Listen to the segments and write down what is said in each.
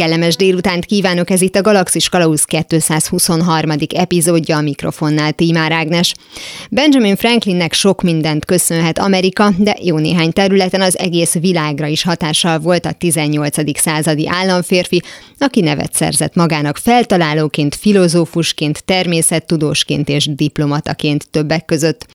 Kellemes délutánt kívánok, ez itt a Galaxis Kalauz 223. epizódja a mikrofonnál Tímár Ágnes. Benjamin Franklinnek sok mindent köszönhet Amerika, de jó néhány területen az egész világra is hatással volt a 18. századi államférfi, aki nevet szerzett magának feltalálóként, filozófusként, természettudósként és diplomataként többek között.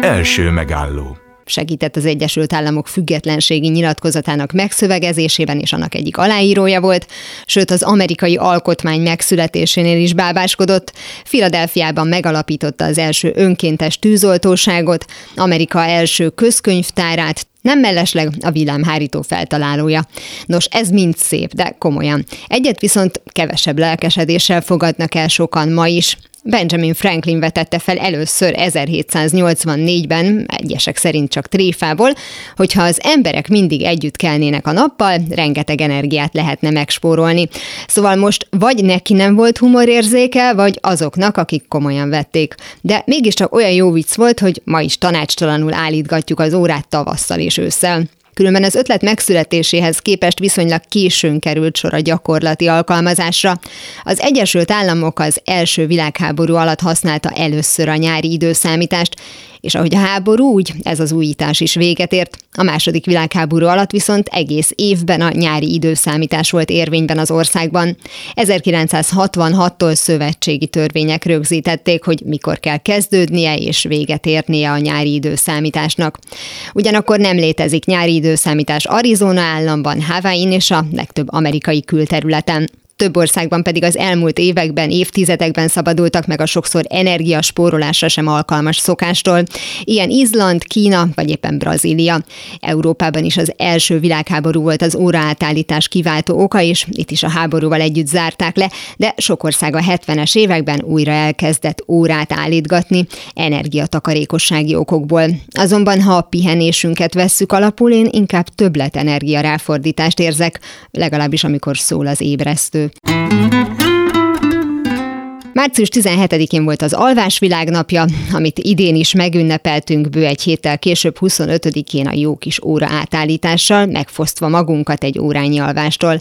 Első megálló segített az Egyesült Államok függetlenségi nyilatkozatának megszövegezésében, és annak egyik aláírója volt, sőt az amerikai alkotmány megszületésénél is bábáskodott. Filadelfiában megalapította az első önkéntes tűzoltóságot, Amerika első közkönyvtárát, nem mellesleg a villámhárító feltalálója. Nos, ez mind szép, de komolyan. Egyet viszont kevesebb lelkesedéssel fogadnak el sokan ma is. Benjamin Franklin vetette fel először 1784-ben, egyesek szerint csak tréfából, hogyha az emberek mindig együtt kelnének a nappal, rengeteg energiát lehetne megspórolni. Szóval most vagy neki nem volt humorérzéke, vagy azoknak, akik komolyan vették. De mégiscsak olyan jó vicc volt, hogy ma is tanácstalanul állítgatjuk az órát tavasszal és ősszel. Különben az ötlet megszületéséhez képest viszonylag későn került sor a gyakorlati alkalmazásra. Az Egyesült Államok az első világháború alatt használta először a nyári időszámítást, és ahogy a háború, úgy ez az újítás is véget ért. A második világháború alatt viszont egész évben a nyári időszámítás volt érvényben az országban. 1966-tól szövetségi törvények rögzítették, hogy mikor kell kezdődnie és véget érnie a nyári időszámításnak. Ugyanakkor nem létezik nyári időszámítás Arizona államban, Hawaii-n és a legtöbb amerikai külterületen több országban pedig az elmúlt években, évtizedekben szabadultak meg a sokszor energiaspórolásra sem alkalmas szokástól. Ilyen Izland, Kína vagy éppen Brazília. Európában is az első világháború volt az óraátállítás kiváltó oka, és itt is a háborúval együtt zárták le, de sok ország a 70-es években újra elkezdett órát állítgatni energiatakarékossági okokból. Azonban, ha a pihenésünket vesszük alapul, én inkább többlet energia ráfordítást érzek, legalábbis amikor szól az ébresztő. Március 17-én volt az Alvás Világnapja, amit idén is megünnepeltünk bő egy héttel később 25-én a jó kis óra átállítással, megfosztva magunkat egy órányi alvástól.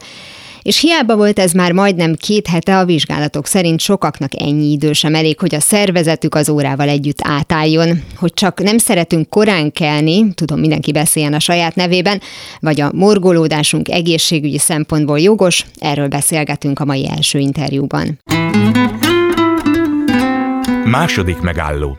És hiába volt ez már majdnem két hete, a vizsgálatok szerint sokaknak ennyi idő sem elég, hogy a szervezetük az órával együtt átálljon. Hogy csak nem szeretünk korán kelni, tudom, mindenki beszéljen a saját nevében, vagy a morgolódásunk egészségügyi szempontból jogos, erről beszélgetünk a mai első interjúban. Második megálló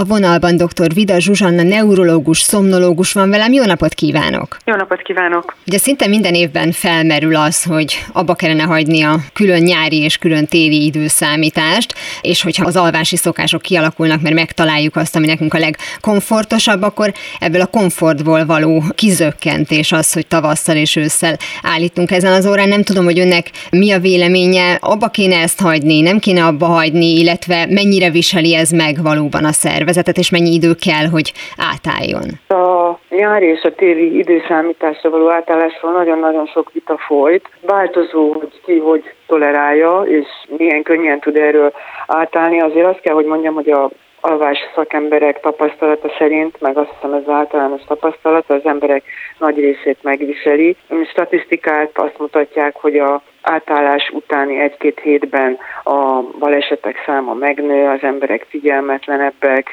a vonalban dr. Vida Zsuzsanna, neurológus, szomnológus van velem. Jó napot kívánok! Jó napot kívánok! Ugye szinte minden évben felmerül az, hogy abba kellene hagyni a külön nyári és külön téli időszámítást, és hogyha az alvási szokások kialakulnak, mert megtaláljuk azt, ami nekünk a legkomfortosabb, akkor ebből a komfortból való kizökkentés az, hogy tavasszal és ősszel állítunk ezen az órán. Nem tudom, hogy önnek mi a véleménye, abba kéne ezt hagyni, nem kéne abba hagyni, illetve mennyire viseli ez meg valóban a szervezet szervezetet, és mennyi idő kell, hogy átálljon? A nyári és a téli időszámításra való átállásról nagyon-nagyon sok vita folyt. Változó, hogy ki hogy tolerálja, és milyen könnyen tud erről átállni. Azért azt kell, hogy mondjam, hogy a alvás szakemberek tapasztalata szerint, meg azt hiszem ez általános tapasztalat, az emberek nagy részét megviseli. Statisztikák azt mutatják, hogy a átállás utáni egy-két hétben a balesetek száma megnő, az emberek figyelmetlenebbek,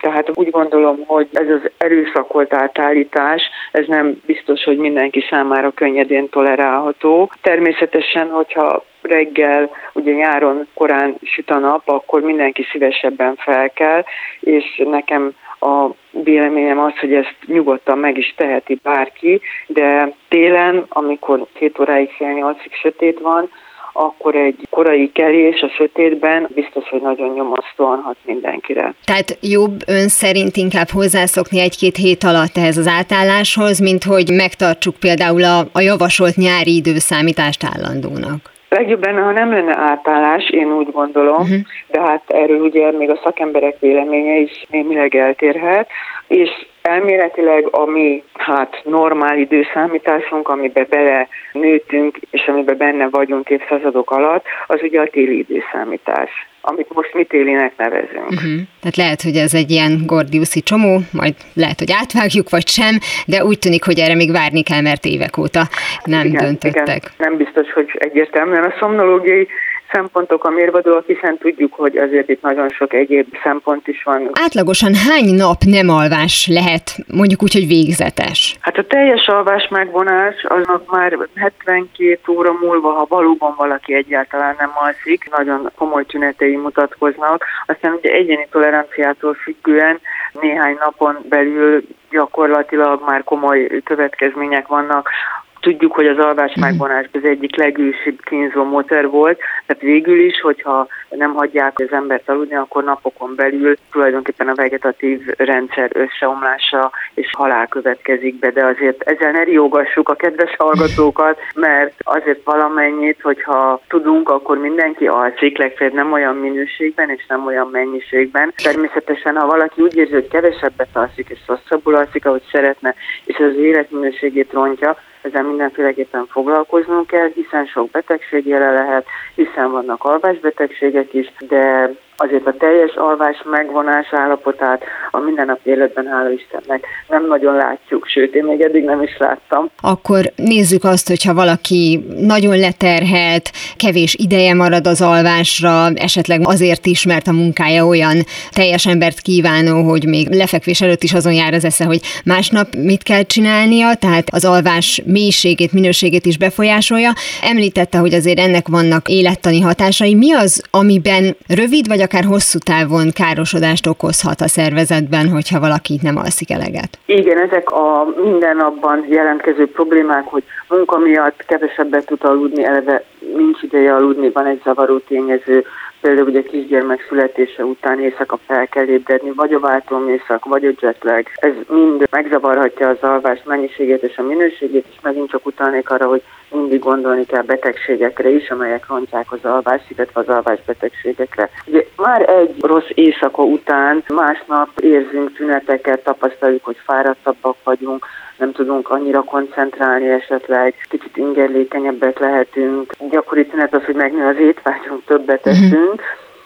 tehát úgy gondolom, hogy ez az erőszakolt átállítás, ez nem biztos, hogy mindenki számára könnyedén tolerálható. Természetesen, hogyha reggel, ugye nyáron korán süt a nap, akkor mindenki szívesebben fel kell, és nekem a véleményem az, hogy ezt nyugodtan meg is teheti bárki, de télen, amikor két óráig fél nyolcig sötét van, akkor egy korai kelés a sötétben biztos, hogy nagyon nyomasztóan hat mindenkire. Tehát jobb ön szerint inkább hozzászokni egy-két hét alatt ehhez az átálláshoz, mint hogy megtartsuk például a, a javasolt nyári időszámítást állandónak? Legjobb lenne, ha nem lenne átállás, én úgy gondolom, uh-huh. de hát erről ugye még a szakemberek véleménye is némileg eltérhet. És elméletileg a mi hát normál időszámításunk, amiben bele nőtünk, és amiben benne vagyunk évszázadok alatt, az ugye a téli időszámítás amit most mi télinek nevezünk. Uh-huh. Tehát lehet, hogy ez egy ilyen gordiuszi csomó, majd lehet, hogy átvágjuk, vagy sem, de úgy tűnik, hogy erre még várni kell, mert évek óta nem igen, döntöttek. Igen. Nem biztos, hogy egyértelműen a szomnológiai szempontok a mérvadóak, hiszen tudjuk, hogy azért itt nagyon sok egyéb szempont is van. Átlagosan hány nap nem alvás lehet, mondjuk úgy, hogy végzetes? Hát a teljes alvás megvonás aznak már 72 óra múlva, ha valóban valaki egyáltalán nem alszik, nagyon komoly tünetei mutatkoznak. Aztán ugye egyéni toleranciától függően néhány napon belül gyakorlatilag már komoly következmények vannak Tudjuk, hogy az alvás mhm. megvonás az egyik legősibb kínzó módszer volt, tehát végül is, hogyha nem hagyják az embert aludni, akkor napokon belül tulajdonképpen a vegetatív rendszer összeomlása és halál következik be, de azért ezzel ne riogassuk a kedves hallgatókat, mert azért valamennyit, hogyha tudunk, akkor mindenki alszik, legfeljebb nem olyan minőségben és nem olyan mennyiségben. Természetesen, ha valaki úgy érzi, hogy kevesebbet alszik és rosszabbul alszik, ahogy szeretne, és az életminőségét rontja, ezzel mindenféleképpen foglalkoznunk kell, hiszen sok betegség jele lehet, hiszen vannak alvásbetegségek is, de azért a teljes alvás megvonás állapotát a mindennapi életben, hála Istennek, nem nagyon látjuk, sőt, én még eddig nem is láttam. Akkor nézzük azt, hogyha valaki nagyon leterhelt, kevés ideje marad az alvásra, esetleg azért is, mert a munkája olyan teljes embert kívánó, hogy még lefekvés előtt is azon jár az esze, hogy másnap mit kell csinálnia, tehát az alvás mélységét, minőségét is befolyásolja. Említette, hogy azért ennek vannak élettani hatásai. Mi az, amiben rövid vagy akár hosszú távon károsodást okozhat a szervezetben, hogyha valaki nem alszik eleget. Igen, ezek a mindennapban jelentkező problémák, hogy munka miatt kevesebbet tud aludni, eleve nincs ideje aludni, van egy zavaró tényező, például ugye kisgyermek születése után éjszaka fel kell ébredni, vagy a váltómészak, vagy a jetlag. Ez mind megzavarhatja az alvás mennyiségét és a minőségét, és megint csak utalnék arra, hogy mindig gondolni kell betegségekre is, amelyek rontják az alvást, illetve az alvás betegségekre. Ugye már egy rossz éjszaka után másnap érzünk tüneteket, tapasztaljuk, hogy fáradtabbak vagyunk, nem tudunk annyira koncentrálni esetleg, kicsit ingerlékenyebbek lehetünk. Gyakori tünet az, hogy megnő az étvágyunk, többet mhm. eszünk,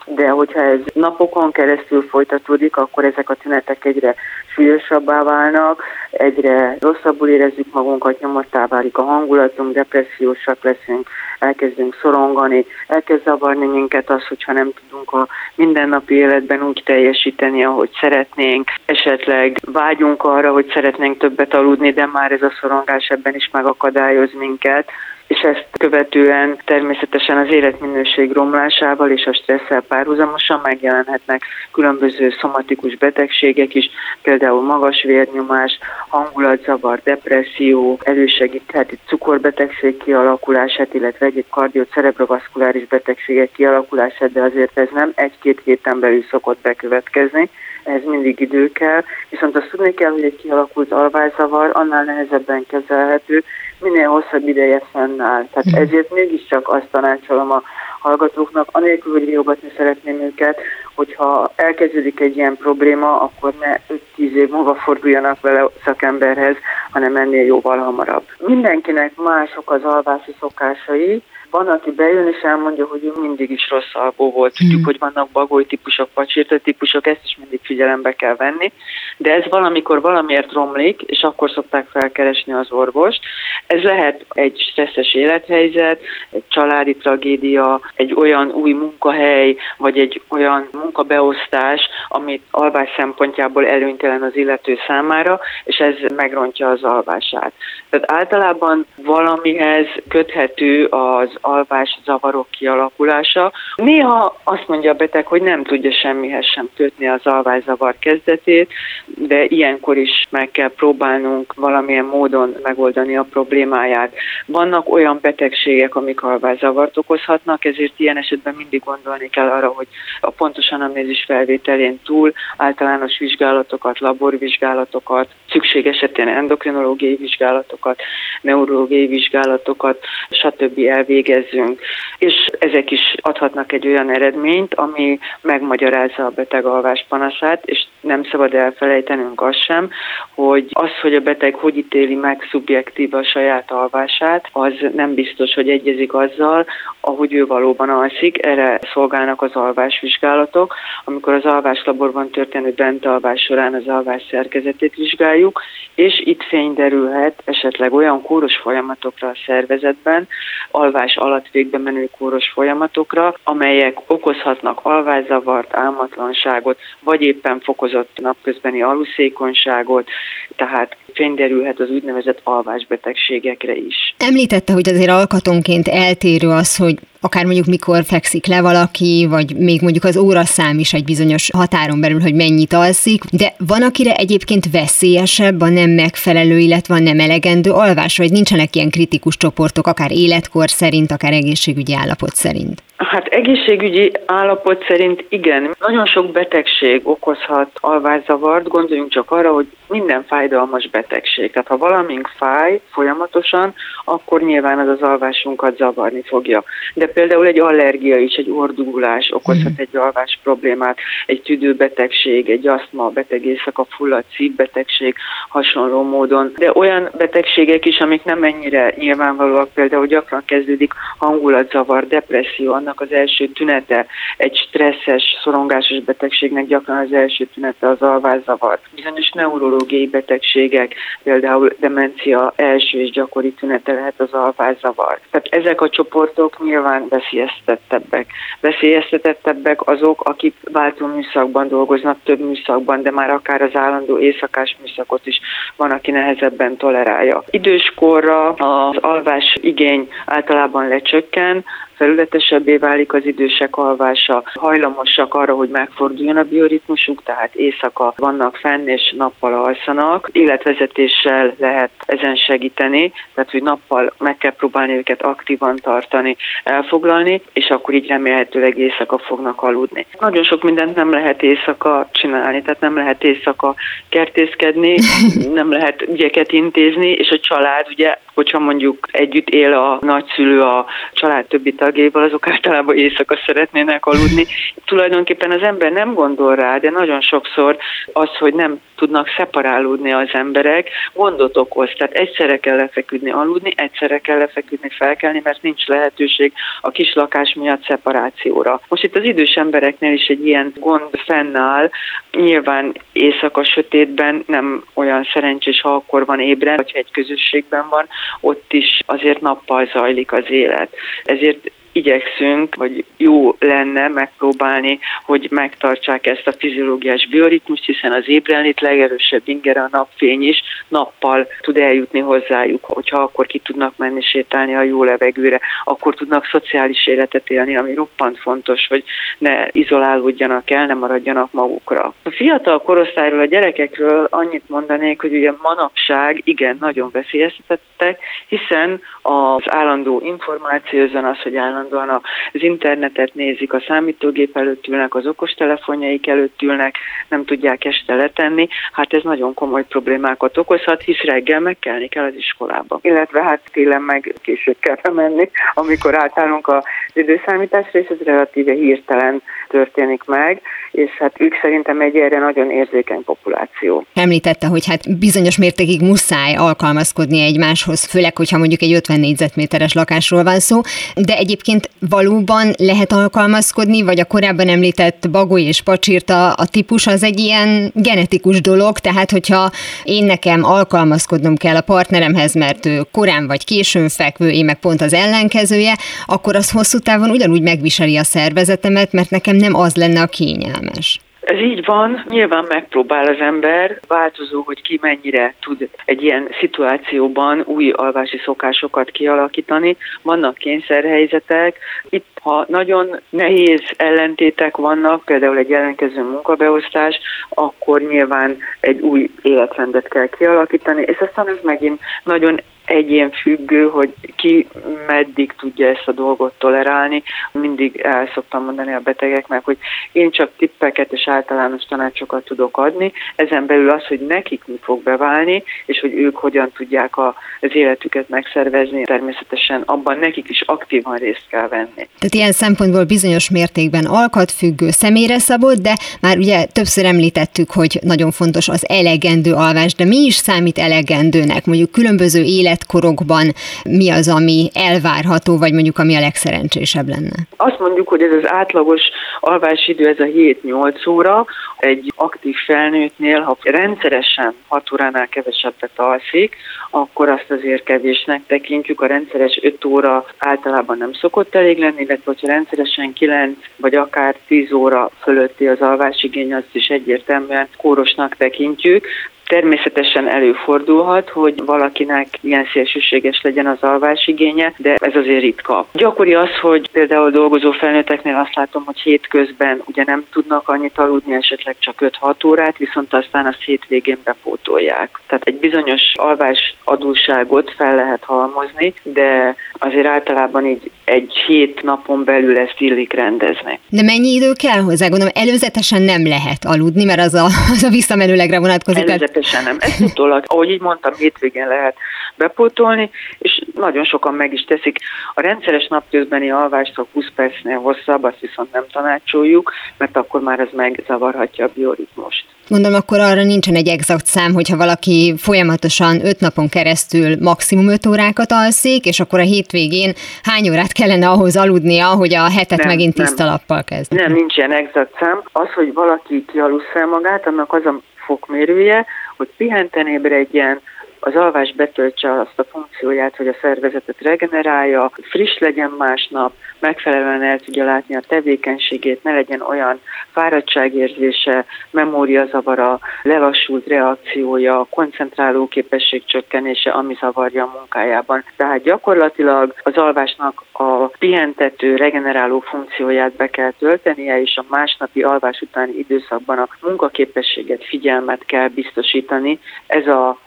de hogyha ez napokon keresztül folytatódik, akkor ezek a tünetek egyre súlyosabbá válnak, egyre rosszabbul érezzük magunkat, nyomottá válik a hangulatunk, depressziósak leszünk, elkezdünk szorongani, elkezd zavarni minket az, hogyha nem tudunk a mindennapi életben úgy teljesíteni, ahogy szeretnénk, esetleg vágyunk arra, hogy szeretnénk többet aludni, de már ez a szorongás ebben is megakadályoz minket, és ezt követően természetesen az életminőség romlásával és a stresszel párhuzamosan megjelenhetnek különböző szomatikus betegségek is, például magas vérnyomás, hangulatzavar, depresszió, elősegítheti cukorbetegség kialakulását, illetve egyéb kardiocerebrovaszkuláris betegségek kialakulását, de azért ez nem egy-két héten belül szokott bekövetkezni, ez mindig idő kell, viszont azt tudni kell, hogy egy kialakult alványzavar annál nehezebben kezelhető, minél hosszabb ideje fennáll. Tehát mhm. ezért mégiscsak azt tanácsolom a hallgatóknak, anélkül, hogy riogatni szeretném őket, hogyha elkezdődik egy ilyen probléma, akkor ne 5-10 év múlva forduljanak vele szakemberhez, hanem ennél jóval hamarabb. Mindenkinek mások az alvási szokásai, van, aki bejön és elmondja, hogy ő mindig is rossz alvó volt. Tudjuk, hmm. hogy vannak bagoly típusok, pacsírta típusok, ezt is mindig figyelembe kell venni. De ez valamikor valamiért romlik, és akkor szokták felkeresni az orvost. Ez lehet egy stresszes élethelyzet, egy családi tragédia, egy olyan új munkahely, vagy egy olyan munkabeosztás, amit alvás szempontjából előnytelen az illető számára, és ez megrontja az alvását. Tehát általában valamihez köthető az alvás zavarok kialakulása. Néha azt mondja a beteg, hogy nem tudja semmihez sem kötni az alvászavar kezdetét, de ilyenkor is meg kell próbálnunk valamilyen módon megoldani a problémáját. Vannak olyan betegségek, amik alvászavart okozhatnak, ezért ilyen esetben mindig gondolni kell arra, hogy a pontos anamnézis felvételén túl általános vizsgálatokat, laborvizsgálatokat, szükség esetén endokrinológiai vizsgálatokat, neurológiai vizsgálatokat, stb. elvégezni végezzünk. És ezek is adhatnak egy olyan eredményt, ami megmagyarázza a beteg alvás panaszát, és nem szabad elfelejtenünk azt sem, hogy az, hogy a beteg hogy ítéli meg szubjektív a saját alvását, az nem biztos, hogy egyezik azzal, ahogy ő valóban alszik. Erre szolgálnak az alvásvizsgálatok. Amikor az alváslaborban történő bentalvás során az alvás szerkezetét vizsgáljuk, és itt fény derülhet esetleg olyan kóros folyamatokra a szervezetben, alvás alatt végbe menő kóros folyamatokra, amelyek okozhatnak alvászavart, álmatlanságot, vagy éppen fokozott napközbeni aluszékonyságot, tehát fényderülhet az úgynevezett alvásbetegségekre is. Említette, hogy azért alkatonként eltérő az, hogy akár mondjuk mikor fekszik le valaki, vagy még mondjuk az óraszám is egy bizonyos határon belül, hogy mennyit alszik, de van, akire egyébként veszélyesebb a nem megfelelő, illetve a nem elegendő alvás, vagy nincsenek ilyen kritikus csoportok, akár életkor szerint, akár egészségügyi állapot szerint? Hát egészségügyi állapot szerint igen. Nagyon sok betegség okozhat alvászavart, gondoljunk csak arra, hogy minden fájdalmas betegség. Tehát ha valamink fáj folyamatosan, akkor nyilván az az alvásunkat zavarni fogja. De például egy allergia is, egy ordulás okozhat egy alvás problémát, egy tüdőbetegség, egy aszma, beteg éjszaka fulladt szívbetegség hasonló módon. De olyan betegségek is, amik nem ennyire nyilvánvalóak, például gyakran kezdődik hangulatzavar, depresszió, annak az első tünete, egy stresszes, szorongásos betegségnek gyakran az első tünete az alvászavar. Bizonyos neurológiai betegségek, például demencia első és gyakori tünete lehet az alvászavar. Tehát ezek a csoportok nyilván veszélyeztettebbek. Veszélyeztetettebbek azok, akik váltó műszakban dolgoznak, több műszakban, de már akár az állandó éjszakás műszakot is van, aki nehezebben tolerálja. Időskorra az alvás igény általában lecsökken, felületesebbé válik az idősek alvása, hajlamosak arra, hogy megforduljon a bioritmusuk, tehát éjszaka vannak fenn és nappal alszanak. Életvezetéssel lehet ezen segíteni, tehát hogy nappal meg kell próbálni őket aktívan tartani, elfoglalni, és akkor így remélhetőleg éjszaka fognak aludni. Nagyon sok mindent nem lehet éjszaka csinálni, tehát nem lehet éjszaka kertészkedni, nem lehet ügyeket intézni, és a család, ugye, hogyha mondjuk együtt él a nagyszülő a család többi tag, tagjaival, azok általában éjszaka szeretnének aludni. Tulajdonképpen az ember nem gondol rá, de nagyon sokszor az, hogy nem tudnak szeparálódni az emberek, gondot okoz. Tehát egyszerre kell lefeküdni, aludni, egyszerre kell lefeküdni, felkelni, mert nincs lehetőség a kis lakás miatt szeparációra. Most itt az idős embereknél is egy ilyen gond fennáll. Nyilván éjszaka sötétben nem olyan szerencsés, ha akkor van ébren, vagy egy közösségben van, ott is azért nappal zajlik az élet. Ezért igyekszünk, vagy jó lenne megpróbálni, hogy megtartsák ezt a fiziológiás bioritmust, hiszen az ébrenlét legerősebb inger a napfény is nappal tud eljutni hozzájuk, hogyha akkor ki tudnak menni sétálni a jó levegőre, akkor tudnak szociális életet élni, ami roppant fontos, hogy ne izolálódjanak el, ne maradjanak magukra. A fiatal korosztályról, a gyerekekről annyit mondanék, hogy ugye manapság igen, nagyon veszélyeztetettek, hiszen az állandó információ, az, hogy állandó állandóan az internetet nézik, a számítógép előtt ülnek, az okostelefonjaik előtt ülnek, nem tudják este letenni, hát ez nagyon komoly problémákat okozhat, hisz reggel megkelni kell az iskolába. Illetve hát télen meg később kell menni, amikor átállunk az időszámításra, és ez relatíve hirtelen történik meg, és hát ők szerintem egy erre nagyon érzékeny populáció. Említette, hogy hát bizonyos mértékig muszáj alkalmazkodni egymáshoz, főleg, hogyha mondjuk egy 50 négyzetméteres lakásról van szó, de egyébként valóban lehet alkalmazkodni, vagy a korábban említett bagoly és pacsírta a típus az egy ilyen genetikus dolog, tehát hogyha én nekem alkalmazkodnom kell a partneremhez, mert ő korán vagy későn fekvő, én meg pont az ellenkezője, akkor az hosszú távon ugyanúgy megviseli a szervezetemet, mert nekem nem az lenne a kényelmes. Ez így van, nyilván megpróbál az ember, változó, hogy ki mennyire tud egy ilyen szituációban új alvási szokásokat kialakítani. Vannak kényszerhelyzetek, itt ha nagyon nehéz ellentétek vannak, például egy ellenkező munkabeosztás, akkor nyilván egy új életrendet kell kialakítani, és aztán ez megint nagyon egyén függő, hogy ki meddig tudja ezt a dolgot tolerálni. Mindig el szoktam mondani a betegeknek, hogy én csak tippeket és általános tanácsokat tudok adni, ezen belül az, hogy nekik mi fog beválni, és hogy ők hogyan tudják az életüket megszervezni, természetesen abban nekik is aktívan részt kell venni. Tehát ilyen szempontból bizonyos mértékben alkatfüggő, személyre szabott, de már ugye többször említettük, hogy nagyon fontos az elegendő alvás, de mi is számít elegendőnek? Mondjuk különböző életkorokban mi az, ami elvárható, vagy mondjuk ami a legszerencsésebb lenne? Azt mondjuk, hogy ez az átlagos alvásidő, ez a 7-8 óra, egy aktív felnőttnél, ha rendszeresen 6 óránál kevesebbet alszik, akkor azt azért kevésnek tekintjük. A rendszeres 5 óra általában nem szokott elég lenni, illetve hogyha rendszeresen 9 vagy akár 10 óra fölötti az alvásigény, azt is egyértelműen kórosnak tekintjük. Természetesen előfordulhat, hogy valakinek ilyen szélsőséges legyen az alvásigénye, de ez azért ritka. Gyakori az, hogy például dolgozó felnőtteknél azt látom, hogy hétközben ugye nem tudnak annyit aludni, esetleg csak 5-6 órát, viszont aztán azt hétvégén bepótolják. Tehát egy bizonyos alvás adóságot fel lehet halmozni, de azért általában így egy hét napon belül ezt illik rendezni. De mennyi idő kell hozzá? Gondolom előzetesen nem lehet aludni, mert az a, az a visszamenőlegre vonatkozik. Előzetesen nem. Ezt utólag, ahogy így mondtam, hétvégén lehet bepótolni, és nagyon sokan meg is teszik. A rendszeres napközbeni alvást a 20 percnél hosszabb, azt viszont nem tanácsoljuk, mert akkor már ez megzavarhatja a bioritmust. Mondom, akkor arra nincsen egy exakt szám, hogyha valaki folyamatosan öt napon keresztül maximum öt órákat alszik, és akkor a hétvégén hány órát kellene ahhoz aludnia, hogy a hetet nem, megint tiszta lappal kezd? Nem, nincs ilyen exakt szám. Az, hogy valaki kialussza magát, annak az a fokmérője, hogy pihenten ébredjen, az alvás betöltse azt a funkcióját, hogy a szervezetet regenerálja, friss legyen másnap, megfelelően el tudja látni a tevékenységét, ne legyen olyan fáradtságérzése, memóriazavara, lelassult reakciója, koncentráló képesség csökkenése, ami zavarja a munkájában. Tehát gyakorlatilag az alvásnak a pihentető, regeneráló funkcióját be kell töltenie, és a másnapi alvás utáni időszakban a munkaképességet, figyelmet kell biztosítani. Ez a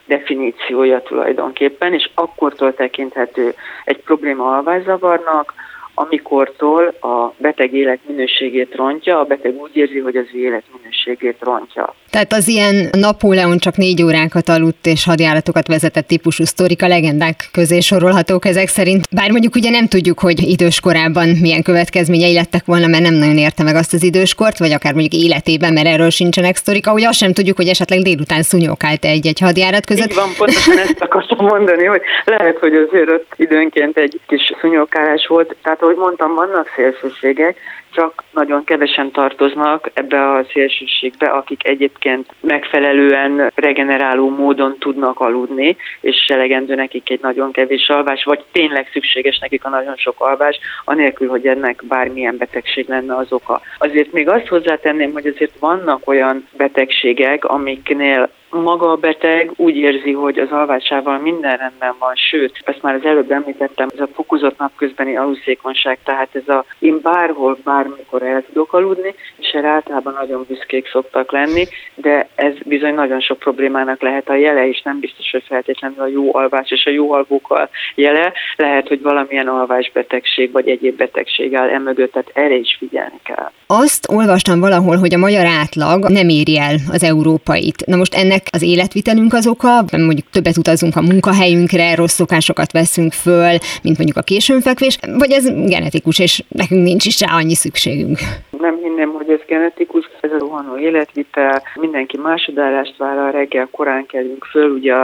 definíciója tulajdonképpen, és akkortól tekinthető egy probléma alvászavarnak, amikortól a beteg életminőségét rontja, a beteg úgy érzi, hogy az életminőségét rontja. Tehát az ilyen Napóleon csak négy órákat aludt és hadjáratokat vezetett típusú sztorik a legendák közé sorolhatók ezek szerint. Bár mondjuk ugye nem tudjuk, hogy időskorában milyen következményei lettek volna, mert nem nagyon érte meg azt az időskort, vagy akár mondjuk életében, mert erről sincsenek sztorik, ahogy azt sem tudjuk, hogy esetleg délután szunyokált egy-egy hadjárat között. Így van, pontosan ezt akartam mondani, hogy lehet, hogy azért ott időnként egy kis szunyokálás volt. Tehát, ahogy mondtam, vannak szélsőségek, csak nagyon kevesen tartoznak ebbe a szélsőségbe, akik egyébként megfelelően regeneráló módon tudnak aludni, és elegendő nekik egy nagyon kevés alvás, vagy tényleg szükséges nekik a nagyon sok alvás, anélkül, hogy ennek bármilyen betegség lenne az oka. Azért még azt hozzátenném, hogy azért vannak olyan betegségek, amiknél maga a beteg úgy érzi, hogy az alvásával minden rendben van, sőt, ezt már az előbb említettem, ez a fokozott napközbeni aluszékonyság, tehát ez a én bárhol, bármikor el tudok aludni, és erre általában nagyon büszkék szoktak lenni, de ez bizony nagyon sok problémának lehet a jele, és nem biztos, hogy feltétlenül a jó alvás és a jó alvókkal jele, lehet, hogy valamilyen alvásbetegség vagy egyéb betegség áll emögött, tehát erre is figyelni kell. Azt olvastam valahol, hogy a magyar átlag nem éri el az európait. Na most ennek az életvitelünk az oka, mondjuk többet utazunk a munkahelyünkre, rossz szokásokat veszünk föl, mint mondjuk a későnfekvés, vagy ez genetikus, és nekünk nincs is rá annyi szükségünk. Nem hinném, hogy ez genetikus, ez a rohanó életvitel, mindenki másodállást vállal, reggel korán kelünk föl, ugye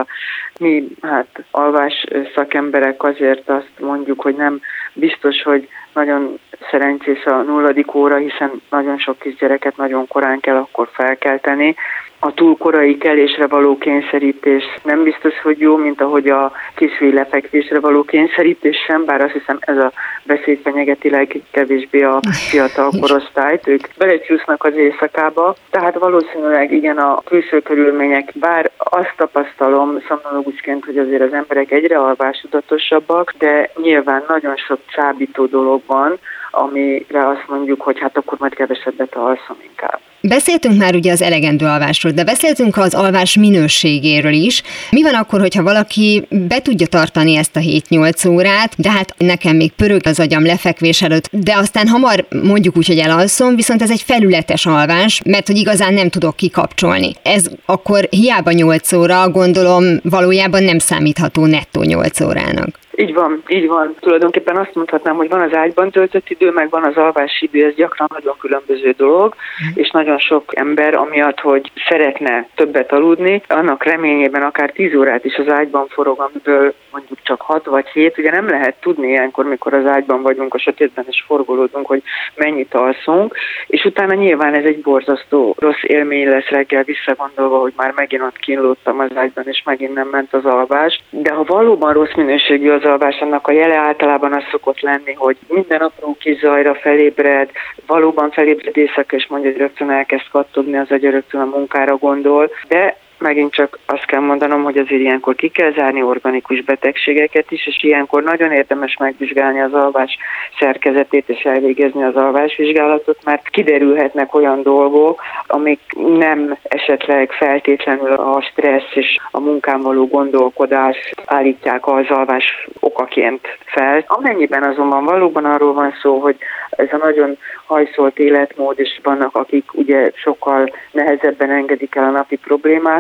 mi hát alvás szakemberek azért azt mondjuk, hogy nem biztos, hogy nagyon szerencsés a nulladik óra, hiszen nagyon sok kisgyereket nagyon korán kell akkor felkelteni, a túl korai kelésre való kényszerítés nem biztos, hogy jó, mint ahogy a kisfi lefekvésre való kényszerítés sem, bár azt hiszem ez a beszéd fenyegeti legkevésbé a fiatal korosztályt, ők belecsúsznak az éjszakába, tehát valószínűleg igen a külső körülmények, bár azt tapasztalom szomnológusként, hogy azért az emberek egyre alvásudatosabbak, de nyilván nagyon sok csábító dolog van, amire azt mondjuk, hogy hát akkor majd kevesebbet alszom inkább. Beszéltünk már ugye az elegendő alvásról, de beszéltünk az alvás minőségéről is. Mi van akkor, hogyha valaki be tudja tartani ezt a 7-8 órát, de hát nekem még pörög az agyam lefekvés előtt, de aztán hamar mondjuk úgy, hogy elalszom, viszont ez egy felületes alvás, mert hogy igazán nem tudok kikapcsolni. Ez akkor hiába 8 óra, gondolom valójában nem számítható nettó 8 órának. Így van, így van. Tulajdonképpen azt mondhatnám, hogy van az ágyban töltött idő, meg van az alvási idő, ez gyakran nagyon különböző dolog, mm. és nagyon sok ember, amiatt, hogy szeretne többet aludni, annak reményében akár 10 órát is az ágyban forog, amiből mondjuk csak 6 vagy 7, ugye nem lehet tudni ilyenkor, mikor az ágyban vagyunk, a sötétben és forgolódunk, hogy mennyit alszunk, és utána nyilván ez egy borzasztó rossz élmény lesz reggel visszagondolva, hogy már megint ott kínlódtam az ágyban, és megint nem ment az alvás. De ha valóban rossz minőségű az alvás, annak a jele általában az szokott lenni, hogy minden apró kis zajra felébred, valóban felébred éjszaka, és mondja, hogy rögtön elkezd kattogni az agy, rögtön a munkára gondol, de megint csak azt kell mondanom, hogy azért ilyenkor ki kell zárni organikus betegségeket is, és ilyenkor nagyon érdemes megvizsgálni az alvás szerkezetét és elvégezni az alvásvizsgálatot, mert kiderülhetnek olyan dolgok, amik nem esetleg feltétlenül a stressz és a munkán való gondolkodás állítják az alvás okaként fel. Amennyiben azonban valóban arról van szó, hogy ez a nagyon hajszolt életmód, és vannak, akik ugye sokkal nehezebben engedik el a napi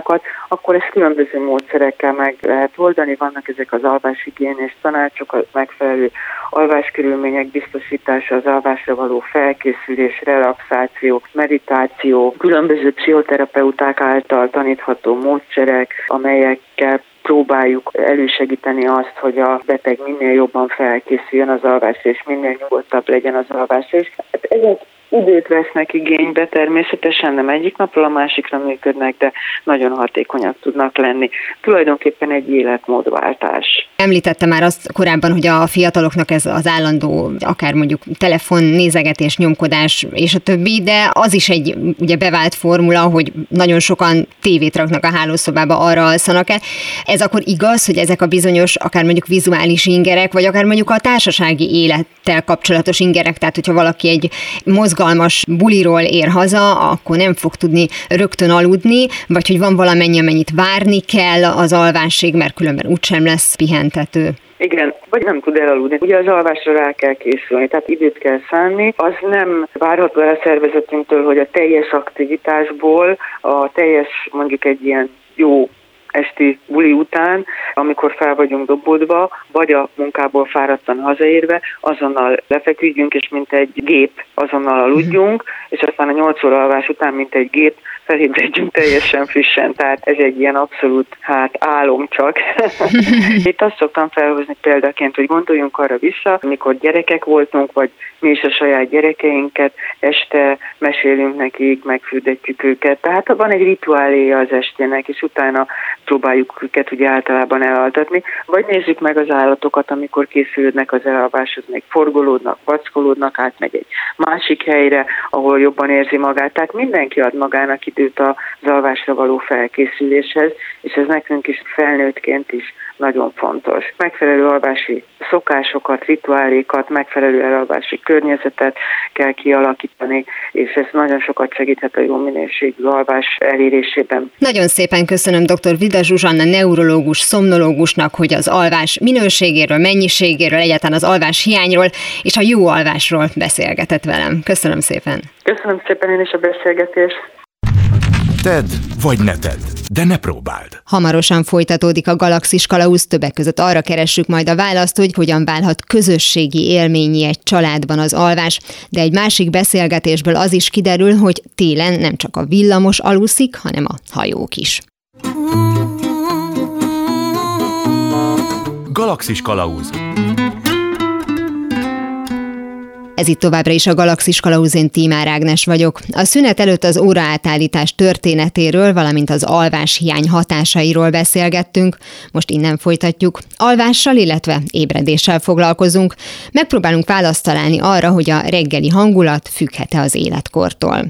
problémákat, akkor ezt különböző módszerekkel meg lehet oldani. Vannak ezek az alváshigiénés tanácsok, a megfelelő alváskörülmények biztosítása, az alvásra való felkészülés, relaxáció, meditáció, különböző pszichoterapeuták által tanítható módszerek, amelyekkel próbáljuk elősegíteni azt, hogy a beteg minél jobban felkészüljön az alvásra, és minél nyugodtabb legyen az alvás. És hát ezek időt vesznek igénybe, természetesen nem egyik napról a másikra működnek, de nagyon hatékonyak tudnak lenni. Tulajdonképpen egy életmódváltás. Említette már azt korábban, hogy a fiataloknak ez az állandó, akár mondjuk telefon nézegetés, nyomkodás és a többi, de az is egy ugye bevált formula, hogy nagyon sokan tévét raknak a hálószobába, arra alszanak el. Ez akkor igaz, hogy ezek a bizonyos, akár mondjuk vizuális ingerek, vagy akár mondjuk a társasági élettel kapcsolatos ingerek, tehát hogyha valaki egy mozgó izgalmas buliról ér haza, akkor nem fog tudni rögtön aludni, vagy hogy van valamennyi, amennyit várni kell az alvásig, mert különben úgysem lesz pihentető. Igen, vagy nem tud elaludni. Ugye az alvásra rá kell készülni, tehát időt kell szánni. Az nem várható el a szervezetünktől, hogy a teljes aktivitásból, a teljes mondjuk egy ilyen jó esti buli után, amikor fel vagyunk dobódva, vagy a munkából fáradtan hazaérve, azonnal lefeküdjünk, és mint egy gép azonnal aludjunk, és aztán a 8 óra alvás után, mint egy gép, felébredjünk teljesen frissen, tehát ez egy ilyen abszolút, hát álom csak. Itt azt szoktam felhozni példaként, hogy gondoljunk arra vissza, amikor gyerekek voltunk, vagy mi is a saját gyerekeinket, este mesélünk nekik, megfürdetjük őket, tehát van egy rituáléja az estének, és utána próbáljuk őket ugye általában elaltatni, vagy nézzük meg az állatokat, amikor készülődnek az elalváshoz, még forgolódnak, vackolódnak, átmegy egy másik helyre, ahol jobban érzi magát. Tehát mindenki ad magának időt az alvásra való felkészüléshez, és ez nekünk is felnőttként is nagyon fontos. Megfelelő alvási szokásokat, rituálékat, megfelelő elalvási környezetet kell kialakítani, és ez nagyon sokat segíthet a jó minőségű alvás elérésében. Nagyon szépen köszönöm dr. Vida Zsuzsanna neurológus, szomnológusnak, hogy az alvás minőségéről, mennyiségéről, egyáltalán az alvás hiányról és a jó alvásról beszélgetett velem. Köszönöm szépen. Köszönöm szépen én is a beszélgetést. Tedd vagy ne tedd, de ne próbáld. Hamarosan folytatódik a Galaxis Kalauz, többek között arra keressük majd a választ, hogy hogyan válhat közösségi élményi egy családban az alvás, de egy másik beszélgetésből az is kiderül, hogy télen nem csak a villamos aluszik, hanem a hajók is. Galaxis Kalauz Ez itt továbbra is a Galaxis Kalauzén Tímár Ágnes vagyok. A szünet előtt az óraátállítás történetéről, valamint az alvás hiány hatásairól beszélgettünk. Most innen folytatjuk. Alvással, illetve ébredéssel foglalkozunk. Megpróbálunk választ találni arra, hogy a reggeli hangulat függhet-e az életkortól.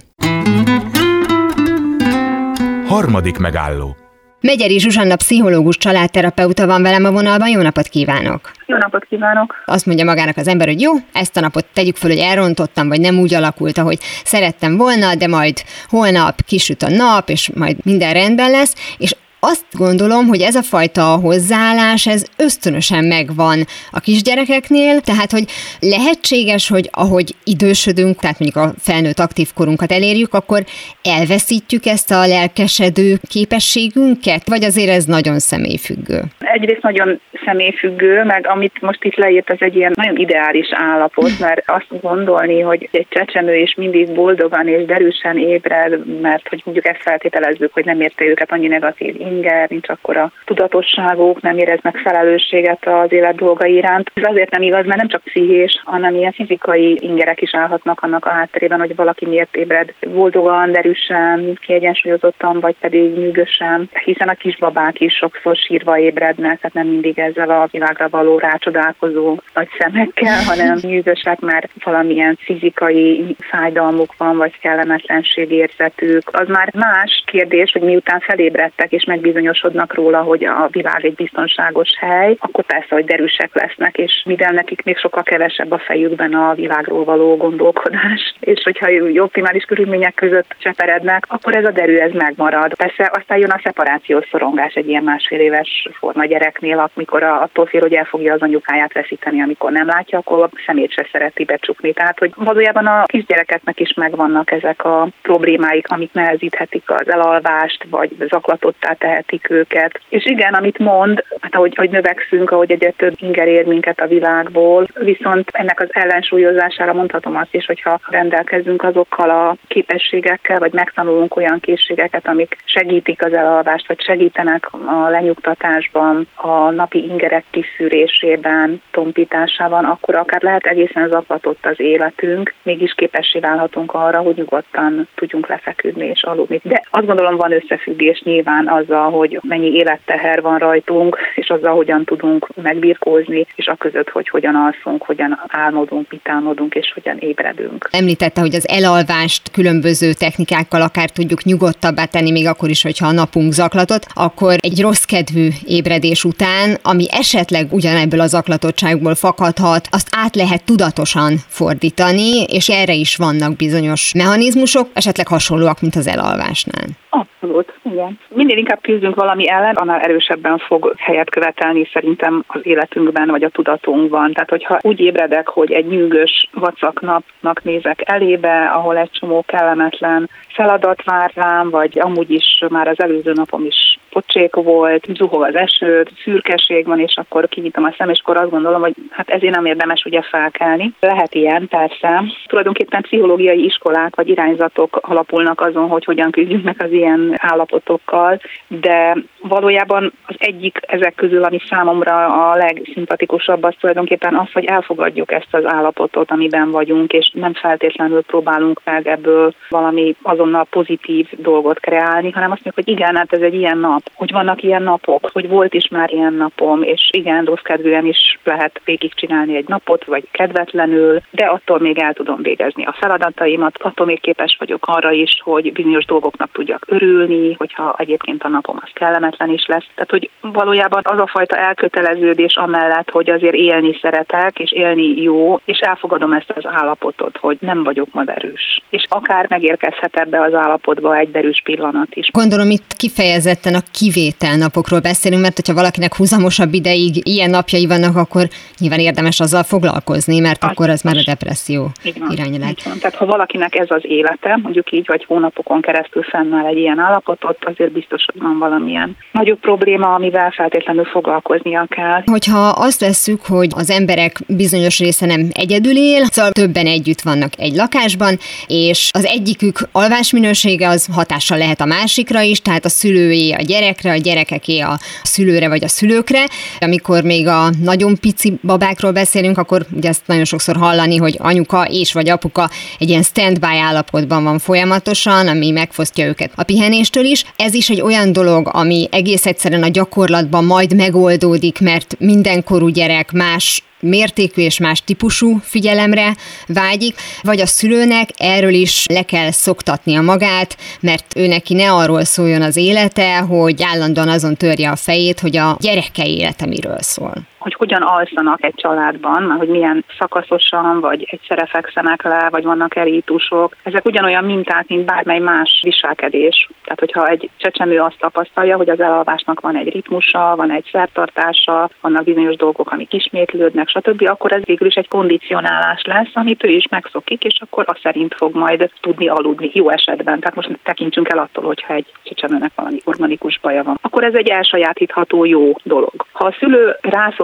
Harmadik megálló Megyeri Zsuzsanna pszichológus családterapeuta van velem a vonalban, jó napot kívánok! Jó napot kívánok! Azt mondja magának az ember, hogy jó, ezt a napot tegyük föl, hogy elrontottam, vagy nem úgy alakult, ahogy szerettem volna, de majd holnap kisüt a nap, és majd minden rendben lesz, és azt gondolom, hogy ez a fajta hozzáállás, ez ösztönösen megvan a kisgyerekeknél, tehát hogy lehetséges, hogy ahogy idősödünk, tehát mondjuk a felnőtt aktív korunkat elérjük, akkor elveszítjük ezt a lelkesedő képességünket, vagy azért ez nagyon személyfüggő? Egyrészt nagyon személyfüggő, meg amit most itt leírt, az egy ilyen nagyon ideális állapot, mert azt gondolni, hogy egy csecsemő is mindig boldogan és derűsen ébred, mert hogy mondjuk ezt feltételezzük, hogy nem érte őket annyi negatív inger, nincs akkor a tudatosságuk, nem éreznek felelősséget az élet dolgai iránt. Ez azért nem igaz, mert nem csak pszichés, hanem ilyen fizikai ingerek is állhatnak annak a hátterében, hogy valaki miért ébred boldogan, derűsen, kiegyensúlyozottan, vagy pedig nyűgösen, hiszen a kisbabák is sokszor sírva ébrednek, tehát nem mindig ezzel a világra való rácsodálkozó nagy szemekkel, hanem nyűgösek, mert valamilyen fizikai fájdalmuk van, vagy kellemetlenség érzetük. Az már más kérdés, hogy miután felébredtek és meg megbizonyosodnak róla, hogy a világ egy biztonságos hely, akkor persze, hogy derűsek lesznek, és mivel nekik még sokkal kevesebb a fejükben a világról való gondolkodás, és hogyha optimális körülmények között cseperednek, akkor ez a derű ez megmarad. Persze aztán jön a szeparációs szorongás egy ilyen másfél éves forma gyereknél, amikor attól fél, hogy el fogja az anyukáját veszíteni, amikor nem látja, akkor a szemét se szereti becsukni. Tehát, hogy valójában a kisgyerekeknek is megvannak ezek a problémáik, amik nehezíthetik az elalvást, vagy zaklatottá tehetik őket. És igen, amit mond, hát ahogy, hogy növekszünk, ahogy egyre több inger ér minket a világból, viszont ennek az ellensúlyozására mondhatom azt is, hogyha rendelkezünk azokkal a képességekkel, vagy megtanulunk olyan készségeket, amik segítik az elalvást, vagy segítenek a lenyugtatásban, a napi ingerek kiszűrésében, tompításában, akkor akár lehet egészen zaklatott az életünk, mégis képessé válhatunk arra, hogy nyugodtan tudjunk lefeküdni és aludni. De azt gondolom van összefüggés nyilván azzal, azzal, hogy mennyi életteher van rajtunk, és azzal, hogyan tudunk megbirkózni, és a között, hogy hogyan alszunk, hogyan álmodunk, mit álmodunk, és hogyan ébredünk. Említette, hogy az elalvást különböző technikákkal akár tudjuk nyugodtabbá tenni, még akkor is, hogyha a napunk zaklatott, akkor egy rossz kedvű ébredés után, ami esetleg ugyanebből az zaklatottságból fakadhat, azt át lehet tudatosan fordítani, és erre is vannak bizonyos mechanizmusok, esetleg hasonlóak, mint az elalvásnál. Abszolút, igen. Minél inkább küzdünk valami ellen, annál erősebben fog helyet követelni szerintem az életünkben, vagy a tudatunkban. Tehát, hogyha úgy ébredek, hogy egy nyűgös vacak napnak nézek elébe, ahol egy csomó kellemetlen feladat vár rám, vagy amúgy is már az előző napom is pocsék volt, zuhog az eső, szürkeség van, és akkor kinyitom a szem, és akkor azt gondolom, hogy hát ezért nem érdemes ugye felkelni. Lehet ilyen, persze. Tulajdonképpen pszichológiai iskolák vagy irányzatok alapulnak azon, hogy hogyan küzdjünk meg az ilyen állapotokkal, de valójában az egyik ezek közül, ami számomra a legszimpatikusabb, az tulajdonképpen az, hogy elfogadjuk ezt az állapotot, amiben vagyunk, és nem feltétlenül próbálunk meg ebből valami azonnal pozitív dolgot kreálni, hanem azt mondjuk, hogy igen, hát ez egy ilyen nap, hogy vannak ilyen napok, hogy volt is már ilyen napom, és igen, rossz kedvűen is lehet végigcsinálni egy napot, vagy kedvetlenül, de attól még el tudom végezni a feladataimat, attól még képes vagyok arra is, hogy bizonyos dolgoknak tudjak örülni, hogyha egyébként a napom az kellemetlen is lesz. Tehát, hogy valójában az a fajta elköteleződés amellett, hogy azért élni szeretek, és élni jó, és elfogadom ezt az állapotot, hogy nem vagyok ma erős. És akár megérkezhet ebbe az állapotba egy derűs pillanat is. Gondolom itt kifejezetten a kivétel napokról beszélünk, mert hogyha valakinek húzamosabb ideig ilyen napjai vannak, akkor nyilván érdemes azzal foglalkozni, mert az akkor az már a depresszió irányelek. Tehát ha valakinek ez az élete, mondjuk így, vagy hónapokon keresztül fennáll egy ilyen állapotot, azért biztos, hogy van valamilyen nagyobb probléma, amivel feltétlenül foglalkoznia kell. Hogyha azt vesszük, hogy az emberek bizonyos része nem egyedül él, szóval többen együtt vannak egy lakásban, és az egyikük alvásminősége az hatással lehet a másikra is, tehát a szülői a gyerekre, a gyerekeké a szülőre vagy a szülőkre. Amikor még a nagyon pici babákról beszélünk, akkor ugye ezt nagyon sokszor hallani, hogy anyuka és vagy apuka egy ilyen standby állapotban van folyamatosan, ami megfosztja őket a pihenéstől is. Ez is egy olyan dolog, ami egész egyszerűen a gyakorlatban majd megoldódik, mert mindenkorú gyerek más mértékű és más típusú figyelemre vágyik, vagy a szülőnek erről is le kell szoktatnia magát, mert ő neki ne arról szóljon az élete, hogy állandóan azon törje a fejét, hogy a gyereke élete miről szól hogy hogyan alszanak egy családban, hogy milyen szakaszosan, vagy egyszerre fekszenek le, vagy vannak erítusok. Ezek ugyanolyan minták, mint bármely más viselkedés. Tehát, hogyha egy csecsemő azt tapasztalja, hogy az elalvásnak van egy ritmusa, van egy szertartása, vannak bizonyos dolgok, amik ismétlődnek, stb., akkor ez végül is egy kondicionálás lesz, amit ő is megszokik, és akkor azt szerint fog majd tudni aludni jó esetben. Tehát most tekintsünk el attól, hogyha egy csecsemőnek valami organikus baja van. Akkor ez egy elsajátítható jó dolog. Ha a szülő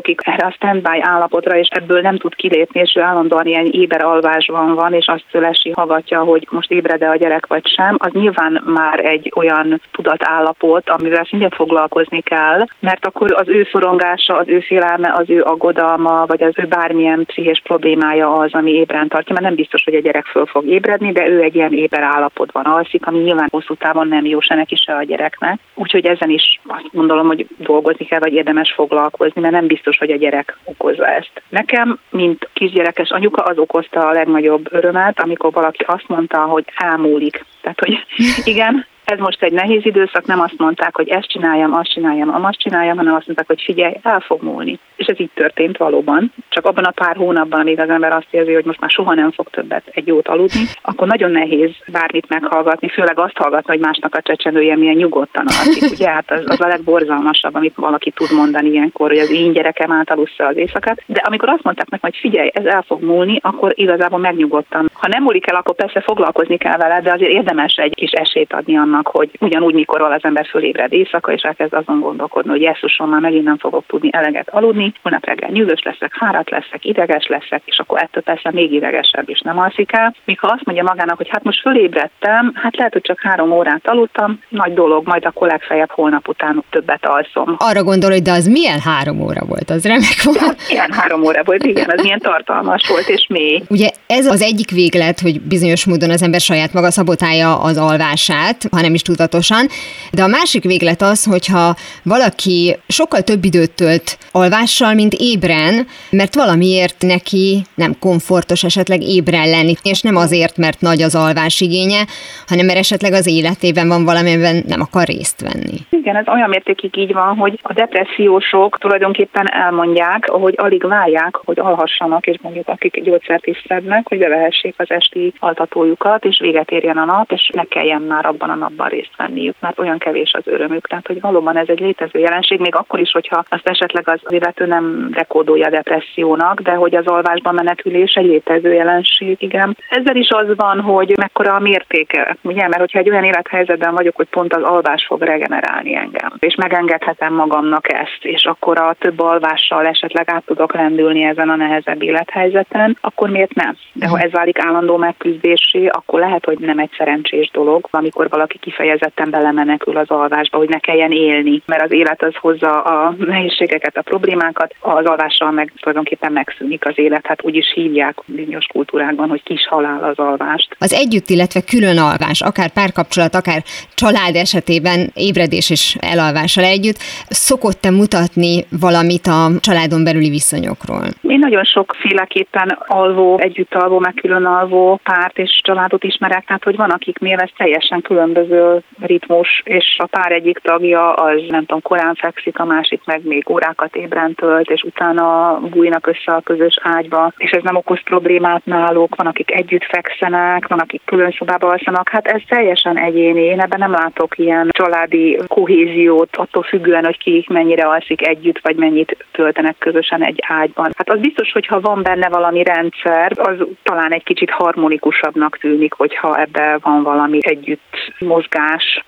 rászokik erre a standby állapotra, és ebből nem tud kilépni, és ő állandóan ilyen éber alvásban van, és azt szülesi hallgatja, hogy most ébred-e a gyerek vagy sem, az nyilván már egy olyan tudatállapot, amivel szintén foglalkozni kell, mert akkor az ő szorongása, az ő félelme, az ő aggodalma, vagy az ő bármilyen pszichés problémája az, ami ébren tartja, mert nem biztos, hogy a gyerek föl fog ébredni, de ő egy ilyen éber állapotban alszik, ami nyilván hosszú távon nem jó se neki, se a gyereknek. Úgyhogy ezen is azt gondolom, hogy dolgozni kell, vagy érdemes foglalkozni, mert nem biztos, hogy a gyerek okozza ezt. Nekem, mint kisgyerekes anyuka, az okozta a legnagyobb örömet, amikor valaki azt mondta, hogy elmúlik. Tehát, hogy igen, ez most egy nehéz időszak, nem azt mondták, hogy ezt csináljam, azt csináljam, azt csináljam, hanem azt mondták, hogy figyelj, el fog múlni. És ez így történt valóban. Csak abban a pár hónapban, amíg az ember azt érzi, hogy most már soha nem fog többet egy jót aludni, akkor nagyon nehéz bármit meghallgatni, főleg azt hallgatni, hogy másnak a csecsemője milyen nyugodtan alszik. Ugye hát az, az a legborzalmasabb, amit valaki tud mondani ilyenkor, hogy az én gyerekem átalussza az éjszakát. De amikor azt mondták meg, hogy figyelj, ez el fog múlni, akkor igazából megnyugodtam. Ha nem múlik el, akkor persze foglalkozni kell vele, de azért érdemes egy kis esélyt adni annak annak, hogy ugyanúgy mikor az ember fölébred éjszaka, és elkezd azon gondolkodni, hogy Jesszuson már megint nem fogok tudni eleget aludni, holnap reggel nyűgös leszek, fáradt leszek, ideges leszek, és akkor ettől persze még idegesebb is nem alszik el. Míg ha azt mondja magának, hogy hát most fölébredtem, hát lehet, hogy csak három órát aludtam, nagy dolog, majd akkor legfeljebb holnap után többet alszom. Arra gondol, hogy de az milyen három óra volt, az remek volt. Hát, milyen három óra volt, igen, az milyen tartalmas volt és mély. Ugye ez az egyik véglet, hogy bizonyos módon az ember saját maga szabotálja az alvását, hanem is tudatosan. De a másik véglet az, hogyha valaki sokkal több időt tölt alvással, mint ébren, mert valamiért neki nem komfortos esetleg ébren lenni, és nem azért, mert nagy az alvás igénye, hanem mert esetleg az életében van valamiben nem akar részt venni. Igen, ez olyan mértékig így van, hogy a depressziósok tulajdonképpen elmondják, hogy alig várják, hogy alhassanak, és mondjuk akik gyógyszert is szednek, hogy bevehessék az esti altatójukat, és véget érjen a nap, és ne kelljen már abban a napban részt venniük, mert olyan kevés az örömük. Tehát, hogy valóban ez egy létező jelenség, még akkor is, hogyha azt esetleg az illető nem rekódolja depressziónak, de hogy az alvásban menekülés egy létező jelenség, igen. Ezzel is az van, hogy mekkora a mértéke, ugye, mert hogyha egy olyan élethelyzetben vagyok, hogy pont az alvás fog regenerálni engem, és megengedhetem magamnak ezt, és akkor a több alvással esetleg át tudok lendülni ezen a nehezebb élethelyzeten, akkor miért nem? De ha ez válik állandó megküzdésé, akkor lehet, hogy nem egy szerencsés dolog, amikor valaki kifejezetten belemenekül az alvásba, hogy ne kelljen élni, mert az élet az hozza a nehézségeket, a problémákat, az alvással meg tulajdonképpen megszűnik az élet. Hát úgy is hívják bizonyos kultúrákban, hogy kis halál az alvást. Az együtt, illetve külön alvás, akár párkapcsolat, akár család esetében ébredés és elalvással együtt, szokott-e mutatni valamit a családon belüli viszonyokról? Én nagyon sokféleképpen alvó, együtt alvó, meg külön alvó párt és családot ismerek, tehát hogy van, akik mivel ez teljesen különböző ritmus, és a pár egyik tagja az nem tudom, korán fekszik, a másik meg még órákat ébren tölt, és utána bújnak össze a közös ágyba, és ez nem okoz problémát náluk, van, akik együtt fekszenek, van, akik külön szobába alszanak, hát ez teljesen egyéni, én ebben nem látok ilyen családi kohéziót, attól függően, hogy ki mennyire alszik együtt, vagy mennyit töltenek közösen egy ágyban. Hát az biztos, hogy ha van benne valami rendszer, az talán egy kicsit harmonikusabbnak tűnik, hogyha ebbe van valami együtt mozgás,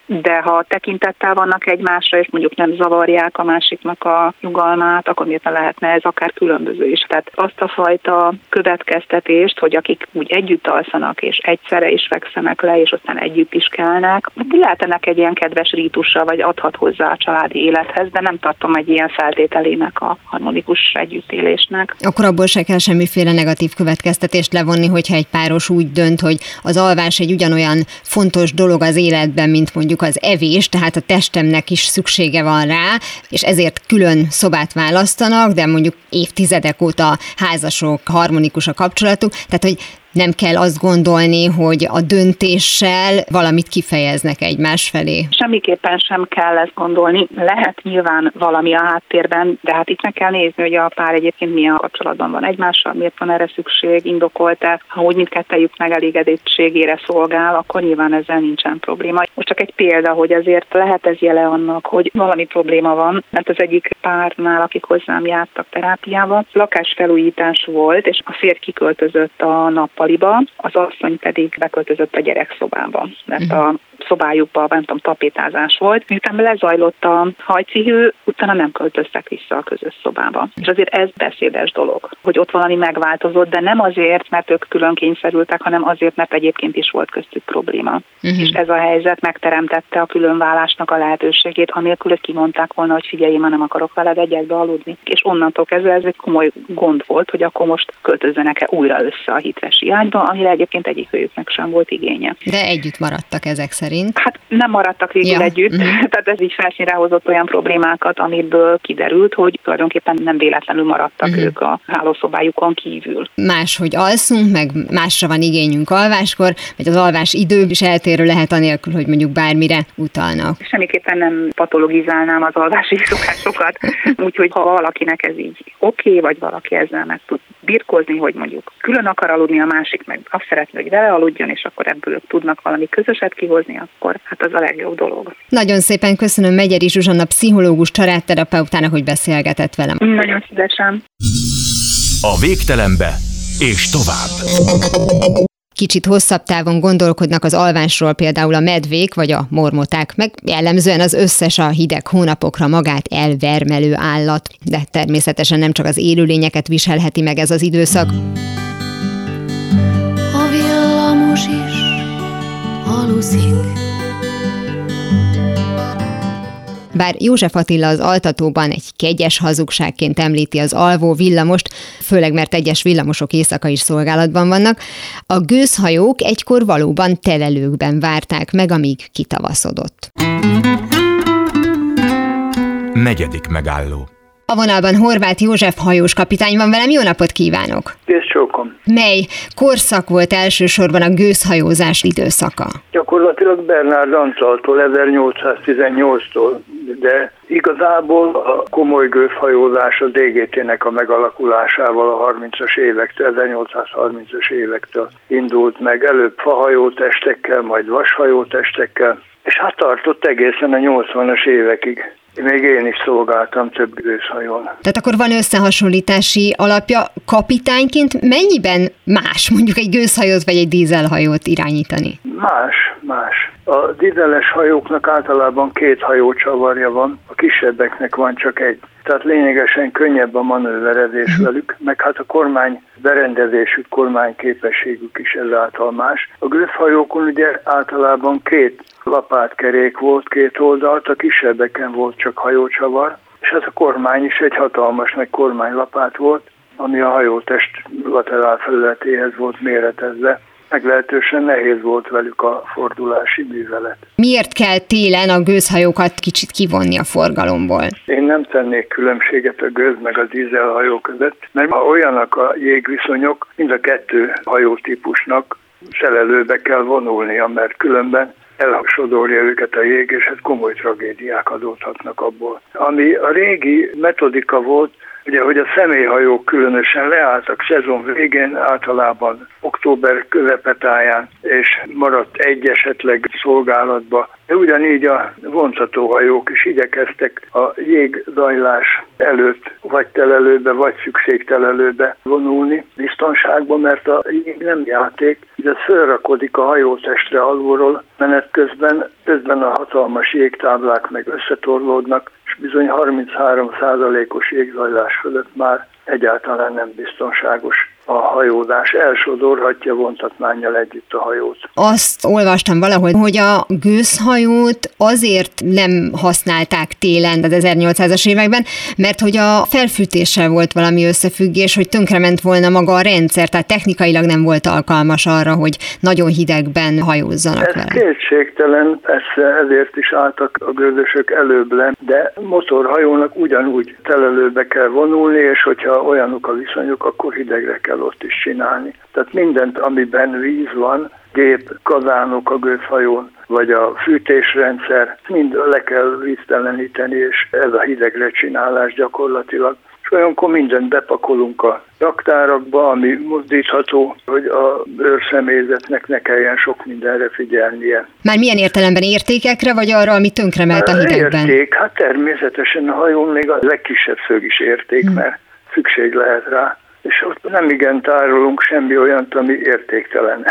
de ha tekintettel vannak egymásra, és mondjuk nem zavarják a másiknak a nyugalmát, akkor miért lehetne ez akár különböző is. Tehát azt a fajta következtetést, hogy akik úgy együtt alszanak, és egyszerre is fekszenek le, és aztán együtt is kelnek, hát lehet ennek egy ilyen kedves rítusa, vagy adhat hozzá a családi élethez, de nem tartom egy ilyen feltételének a harmonikus együttélésnek. Akkor abból se kell semmiféle negatív következtetést levonni, hogyha egy páros úgy dönt, hogy az alvás egy ugyanolyan fontos dolog az élet életben, mint mondjuk az evés, tehát a testemnek is szüksége van rá, és ezért külön szobát választanak, de mondjuk évtizedek óta házasok, harmonikus a kapcsolatuk, tehát hogy nem kell azt gondolni, hogy a döntéssel valamit kifejeznek egymás felé. Semmiképpen sem kell ezt gondolni. Lehet nyilván valami a háttérben, de hát itt meg kell nézni, hogy a pár egyébként milyen kapcsolatban van egymással, miért van erre szükség, indokolt-e. Ha úgy mindkettejük megelégedettségére szolgál, akkor nyilván ezzel nincsen probléma. Most csak egy példa, hogy azért lehet ez jele annak, hogy valami probléma van, mert az egyik párnál, akik hozzám jártak terápiába, lakásfelújítás volt, és a férj kiköltözött a nappal nappaliba, az asszony pedig beköltözött a gyerekszobába, mert uh-huh. a szobájukban, nem tudom, tapétázás volt. Miután lezajlott a hajcihő, utána nem költöztek vissza a közös szobába. És azért ez beszédes dolog, hogy ott valami megváltozott, de nem azért, mert ők külön kényszerültek, hanem azért, mert egyébként is volt köztük probléma. Uh-huh. És ez a helyzet megteremtette a különválásnak a lehetőségét, anélkül, hogy kimondták volna, hogy figyelj, már nem akarok veled egyetbe aludni. És onnantól kezdve ez egy komoly gond volt, hogy akkor most költözzenek-e újra össze a hitvesi ágyba, amire egyébként egyik őjüknek sem volt igénye. De együtt maradtak ezek szerint? Hát nem maradtak végül ja. együtt, uh-huh. tehát ez így felszínre hozott olyan problémákat, amiből kiderült, hogy tulajdonképpen nem véletlenül maradtak uh-huh. ők a hálószobájukon kívül. Máshogy alszunk, meg másra van igényünk alváskor, vagy az alvás idő is eltérő lehet anélkül, hogy mondjuk bármire utalnak. Semmiképpen nem patologizálnám az alvási szokásokat, úgyhogy ha valakinek ez így oké, okay, vagy valaki ezzel meg tud birkózni, hogy mondjuk külön akar aludni, a másik meg azt szeretné, hogy vele aludjon, és akkor ebből tudnak valami közöset kihozni, akkor hát az a legjobb dolog. Nagyon szépen köszönöm Megyeri Zsuzsanna pszichológus családterapeutának, hogy beszélgetett velem. Nagyon szívesen. A végtelenbe és tovább. Kicsit hosszabb távon gondolkodnak az alvásról például a medvék vagy a mormoták, meg jellemzően az összes a hideg hónapokra magát elvermelő állat, de természetesen nem csak az élőlényeket viselheti meg ez az időszak. A villamos is aluszik. Bár József Attila az altatóban egy kegyes hazugságként említi az alvó villamost, főleg mert egyes villamosok éjszaka is szolgálatban vannak, a gőzhajók egykor valóban telelőkben várták meg, amíg kitavaszodott. Negyedik megálló a vonalban Horváth József hajós kapitány van velem, jó napot kívánok! Készcsókom! Mely korszak volt elsősorban a gőzhajózás időszaka? Gyakorlatilag Bernard Antaltól, 1818-tól, de igazából a komoly gőzhajózás a DGT-nek a megalakulásával a 30-as évektől, 1830-as évektől indult meg, előbb fahajótestekkel, majd vashajótestekkel, és hát tartott egészen a 80-as évekig. Még én is szolgáltam több gőzhajón. Tehát akkor van összehasonlítási alapja. Kapitányként mennyiben más mondjuk egy gőzhajót vagy egy dízelhajót irányítani? Más, más. A dízeles hajóknak általában két hajócsavarja van, a kisebbeknek van csak egy. Tehát lényegesen könnyebb a manőverezés uh-huh. velük, meg hát a kormány berendezésük, kormányképességük is ezáltal más. A gőzhajókon ugye általában két lapátkerék volt két oldalt, a kisebbeken volt csak hajócsavar, és hát a kormány is egy hatalmas nagy kormánylapát volt, ami a hajótest laterál felületéhez volt méretezve meglehetősen nehéz volt velük a fordulási művelet. Miért kell télen a gőzhajókat kicsit kivonni a forgalomból? Én nem tennék különbséget a gőz meg a dízelhajó között, mert ha olyanak a jégviszonyok, mind a kettő hajótípusnak szelelőbe kell vonulnia, mert különben elhagsodorja őket a jég, és hát komoly tragédiák adódhatnak abból. Ami a régi metodika volt, Ugye, hogy a személyhajók különösen leálltak szezon végén, általában október közepetáján, és maradt egy esetleg szolgálatba. De ugyanígy a vontatóhajók is igyekeztek a jégzajlás előtt vagy telelőbe, vagy szükségtelelőbe vonulni biztonságba, mert a jég nem játék, de fölrakodik a hajótestre alulról, menet közben, közben a hatalmas jégtáblák meg összetorlódnak, és bizony 33%-os jégzajlás fölött már egyáltalán nem biztonságos a hajózás elsodorhatja vontatmányjal együtt a hajót. Azt olvastam valahol, hogy a gőzhajót azért nem használták télen az 1800-as években, mert hogy a felfűtéssel volt valami összefüggés, hogy tönkrement volna maga a rendszer, tehát technikailag nem volt alkalmas arra, hogy nagyon hidegben hajózzanak Ez vele. kétségtelen, persze ezért is álltak a gőzösök előbb le, de motorhajónak ugyanúgy telelőbe kell vonulni, és hogyha olyanok a viszonyok, akkor hidegre kell ott is csinálni. Tehát mindent, amiben víz van, gép, kazánok a gőzhajón, vagy a fűtésrendszer, mind le kell vízteleníteni, és ez a hidegre csinálás gyakorlatilag. És olyankor mindent bepakolunk a raktárakba, ami mozdítható, hogy a őrszemélyzetnek ne kelljen sok mindenre figyelnie. Már milyen értelemben értékekre, vagy arra, ami tönkremelt a hidegben? Érték, hát természetesen a hajón még a legkisebb szög is érték, hmm. mert szükség lehet rá és ott nem igen tárolunk semmi olyant, ami értéktelen.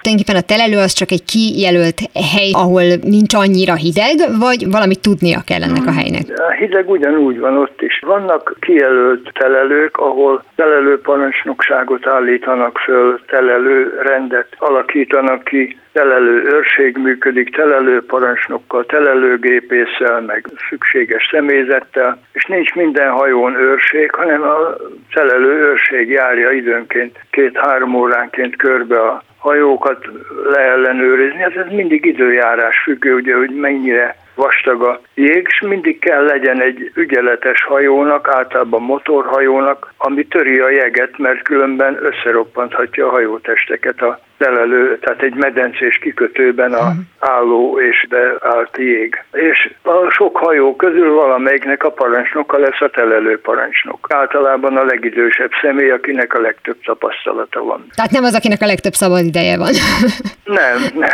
Tulajdonképpen a telelő az csak egy kijelölt hely, ahol nincs annyira hideg, vagy valamit tudnia kell ennek a helynek? A hideg ugyanúgy van ott is. Vannak kijelölt telelők, ahol telelőparancsnokságot állítanak föl, telelő rendet alakítanak ki, telelő őrség működik, telelő parancsnokkal, telelőgépésszel, meg szükséges személyzettel, és nincs minden hajón őrség, hanem a telelő őrség járja időnként két-három óránként körbe a hajókat leellenőrizni. Ez, ez mindig időjárás függő, ugye, hogy mennyire vastag a jég, és mindig kell legyen egy ügyeletes hajónak, általában motorhajónak, ami töri a jeget, mert különben összeroppanthatja a hajótesteket a telelő, tehát egy medencés kikötőben a mhm. álló és beállt jég. És a sok hajó közül valamelyiknek a parancsnoka lesz a telelő parancsnok. Általában a legidősebb személy, akinek a legtöbb tapasztalata van. Tehát nem az, akinek a legtöbb szabad ideje van. nem,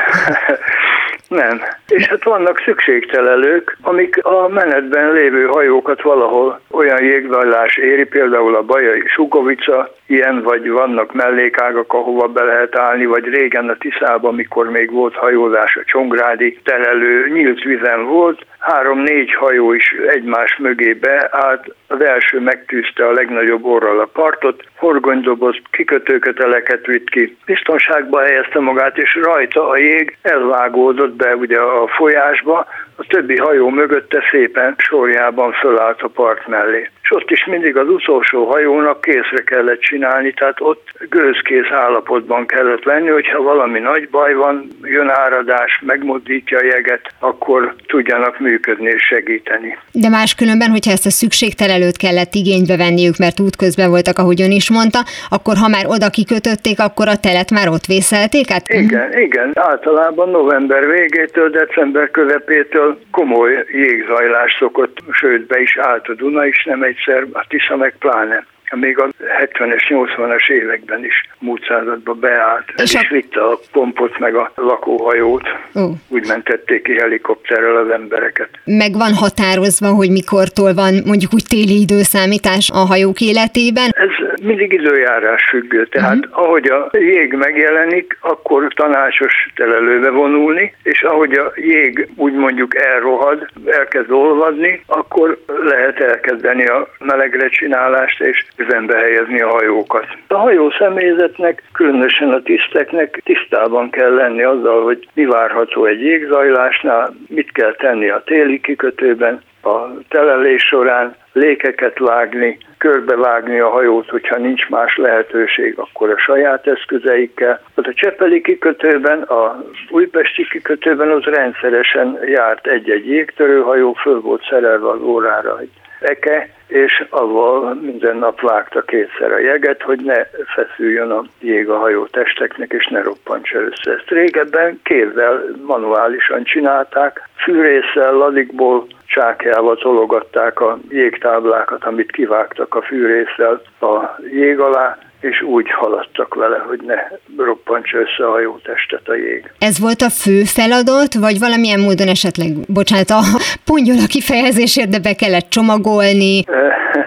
nem. És hát vannak szükségtelelők, amik a menetben lévő hajókat valahol olyan jégvallás éri, például a Bajai Sukovica, ilyen, vagy vannak mellékágak, ahova be lehet állni, vagy régen a Tiszában, amikor még volt hajózás, a Csongrádi telelő nyílt vizen volt, három-négy hajó is egymás mögé beállt, az első megtűzte a legnagyobb orral a partot, horgonydoboz kikötőköteleket vitt ki, biztonságba helyezte magát, és rajta a jég elvágódott be ugye a folyásba, a többi hajó mögötte szépen sorjában fölállt a part mellé. És ott is mindig az utolsó hajónak készre kellett csinálni, tehát ott gőzkész állapotban kellett lenni, hogyha valami nagy baj van, jön áradás, megmozdítja a jeget, akkor tudjanak működni és segíteni. De máskülönben, hogyha ezt a szükségtelelőt kellett igénybe venniük, mert útközben voltak, ahogy ön is mondta, akkor ha már oda kikötötték, akkor a telet már ott vészelték? Hát... Igen, igen. Általában november végétől, december közepétől komoly jégzajlás szokott, sőt be is állt a Duna is nem egyszer, a Tisza meg pláne még a 70-es, 80-as években is múlt században beállt. És a... is vitte a pompot meg a lakóhajót. Uh. Úgy mentették ki helikopterrel az embereket. Meg van határozva, hogy mikortól van mondjuk úgy téli időszámítás a hajók életében? Ez mindig időjárás függő. Tehát uh-huh. ahogy a jég megjelenik, akkor tanácsos telelőbe vonulni, és ahogy a jég úgy mondjuk elrohad, elkezd olvadni, akkor lehet elkezdeni a melegre csinálást, és üzembe helyezni a hajókat. A hajó személyzetnek, különösen a tiszteknek tisztában kell lenni azzal, hogy mi várható egy jégzajlásnál, mit kell tenni a téli kikötőben, a telelés során lékeket vágni, körbevágni a hajót, hogyha nincs más lehetőség, akkor a saját eszközeikkel. Hát a Csepeli kikötőben, a újpesti kikötőben az rendszeresen járt egy-egy jégtörőhajó, föl volt szerelve az órára egy eke, és avval minden nap vágta kétszer a jeget, hogy ne feszüljön a jég a hajó testeknek, és ne roppantsa össze. Ezt régebben kézzel, manuálisan csinálták, fűrészsel, ladikból, csákjával tologatták a jégtáblákat, amit kivágtak a fűrészsel a jég alá, és úgy haladtak vele, hogy ne roppantsa össze a hajótestet a jég. Ez volt a fő feladat, vagy valamilyen módon esetleg, bocsánat, a pongyola kifejezésért, de be kellett csomagolni?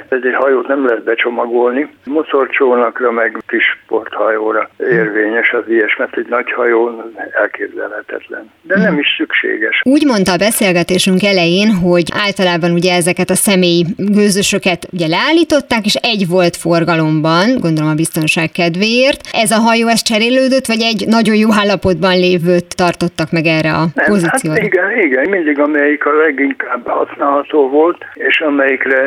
Ez egy hajót nem lehet becsomagolni. Motorcsónakra, meg kis sporthajóra érvényes az ilyes, mert egy nagy hajó elképzelhetetlen. De nem is szükséges. Úgy mondta a beszélgetésünk elején, hogy általában ugye ezeket a személyi gőzösöket ugye leállították, és egy volt forgalomban, gondolom a biztonság kedvéért. Ez a hajó ez cserélődött, vagy egy nagyon jó állapotban lévőt tartottak meg erre a Nem, pozícióra? Hát igen, igen, mindig amelyik a leginkább használható volt, és amelyikre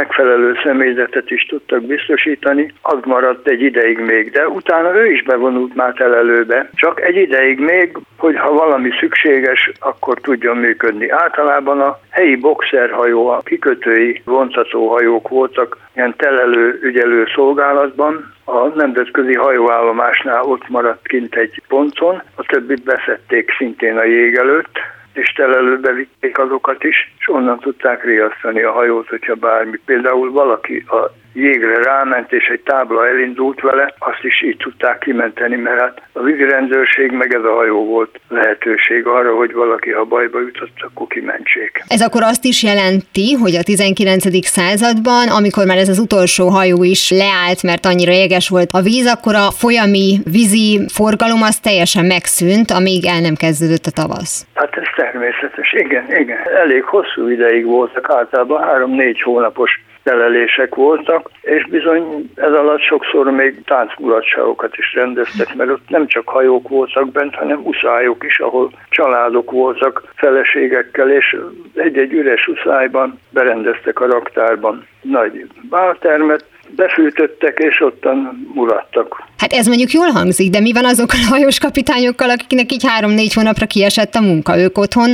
megfelelő személyzetet is tudtak biztosítani, az maradt egy ideig még, de utána ő is bevonult már telelőbe, csak egy ideig még, hogy ha valami szükséges, akkor tudjon működni. Általában a helyi boxerhajó, a kikötői vontatóhajók voltak ilyen telelő ügyelő szolgálatban, a nemzetközi hajóállomásnál ott maradt kint egy ponton, a többit beszedték szintén a jég előtt, és telelőbe vitték azokat is, és onnan tudták riasztani a hajót, hogyha bármi. Például valaki a jégre ráment, és egy tábla elindult vele, azt is így tudták kimenteni, mert hát a vízirendőrség meg ez a hajó volt lehetőség arra, hogy valaki, ha bajba jutott, akkor kimentsék. Ez akkor azt is jelenti, hogy a 19. században, amikor már ez az utolsó hajó is leállt, mert annyira jeges volt a víz, akkor a folyami vízi forgalom az teljesen megszűnt, amíg el nem kezdődött a tavasz. Hát ez természetes, igen, igen. Elég hosszú ideig voltak, általában három-négy hónapos telelések voltak, és bizony ez alatt sokszor még táncmulatságokat is rendeztek, mert ott nem csak hajók voltak bent, hanem uszályok is, ahol családok voltak feleségekkel, és egy-egy üres uszályban berendeztek a raktárban. Nagy báltermet, befűtöttek, és ottan mulattak. Hát ez mondjuk jól hangzik, de mi van azokkal a hajós kapitányokkal, akiknek így három-négy hónapra kiesett a munka? Ők otthon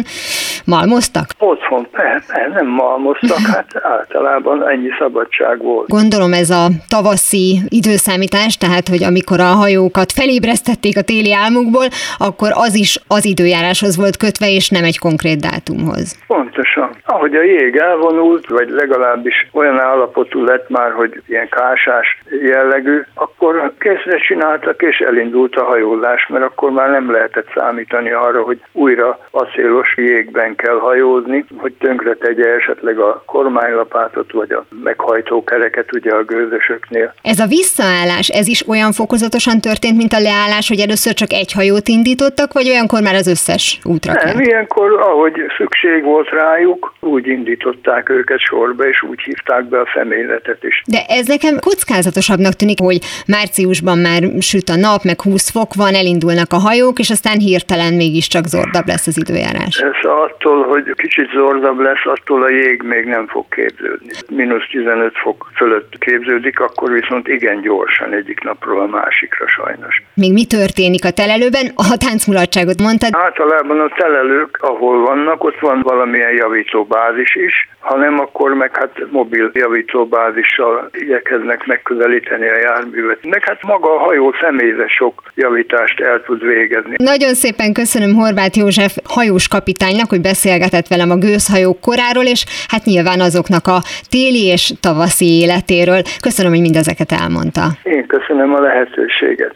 malmoztak? Otthon, ne, ne, nem malmoztak, hát általában ennyi szabadság volt. Gondolom ez a tavaszi időszámítás, tehát hogy amikor a hajókat felébresztették a téli álmukból, akkor az is az időjáráshoz volt kötve, és nem egy konkrét dátumhoz. Pontosan. Ahogy a jég elvonult, vagy legalábbis olyan állapotú lett már, hogy ilyen kásás jellegű, akkor készre csináltak, és elindult a hajózás, mert akkor már nem lehetett számítani arra, hogy újra acélos jégben kell hajózni, hogy tönkre tegye esetleg a kormánylapátot, vagy a meghajtó kereket ugye a gőzösöknél. Ez a visszaállás, ez is olyan fokozatosan történt, mint a leállás, hogy először csak egy hajót indítottak, vagy olyankor már az összes útra Nem, kell? ilyenkor, ahogy szükség volt rájuk, úgy indították őket sorba, és úgy hívták be a személyzetet is. De ez nekem kockázatosabbnak tűnik, hogy márciusban már süt a nap, meg 20 fok van, elindulnak a hajók, és aztán hirtelen mégiscsak zordabb lesz az időjárás. Ez attól, hogy kicsit zordabb lesz, attól a jég még nem fog képződni. Minusz 15 fok fölött képződik, akkor viszont igen gyorsan egyik napról a másikra sajnos. Még mi történik a telelőben? A táncmulatságot mondtad. Általában a telelők, ahol vannak, ott van valamilyen javítóbázis is, ha nem, akkor meg hát mobil javítóbázissal igyekeznek megközelíteni a járművet. Meg hát maga a hajó személyzet sok javítást el tud végezni. Nagyon szépen köszönöm Horváth József hajós kapitánynak, hogy beszélgetett velem a gőzhajók koráról, és hát nyilván azoknak a téli és tavaszi életéről. Köszönöm, hogy mindezeket elmondta. Én köszönöm a lehetőséget.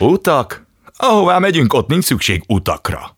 Utak? Ahová megyünk, ott nincs szükség utakra.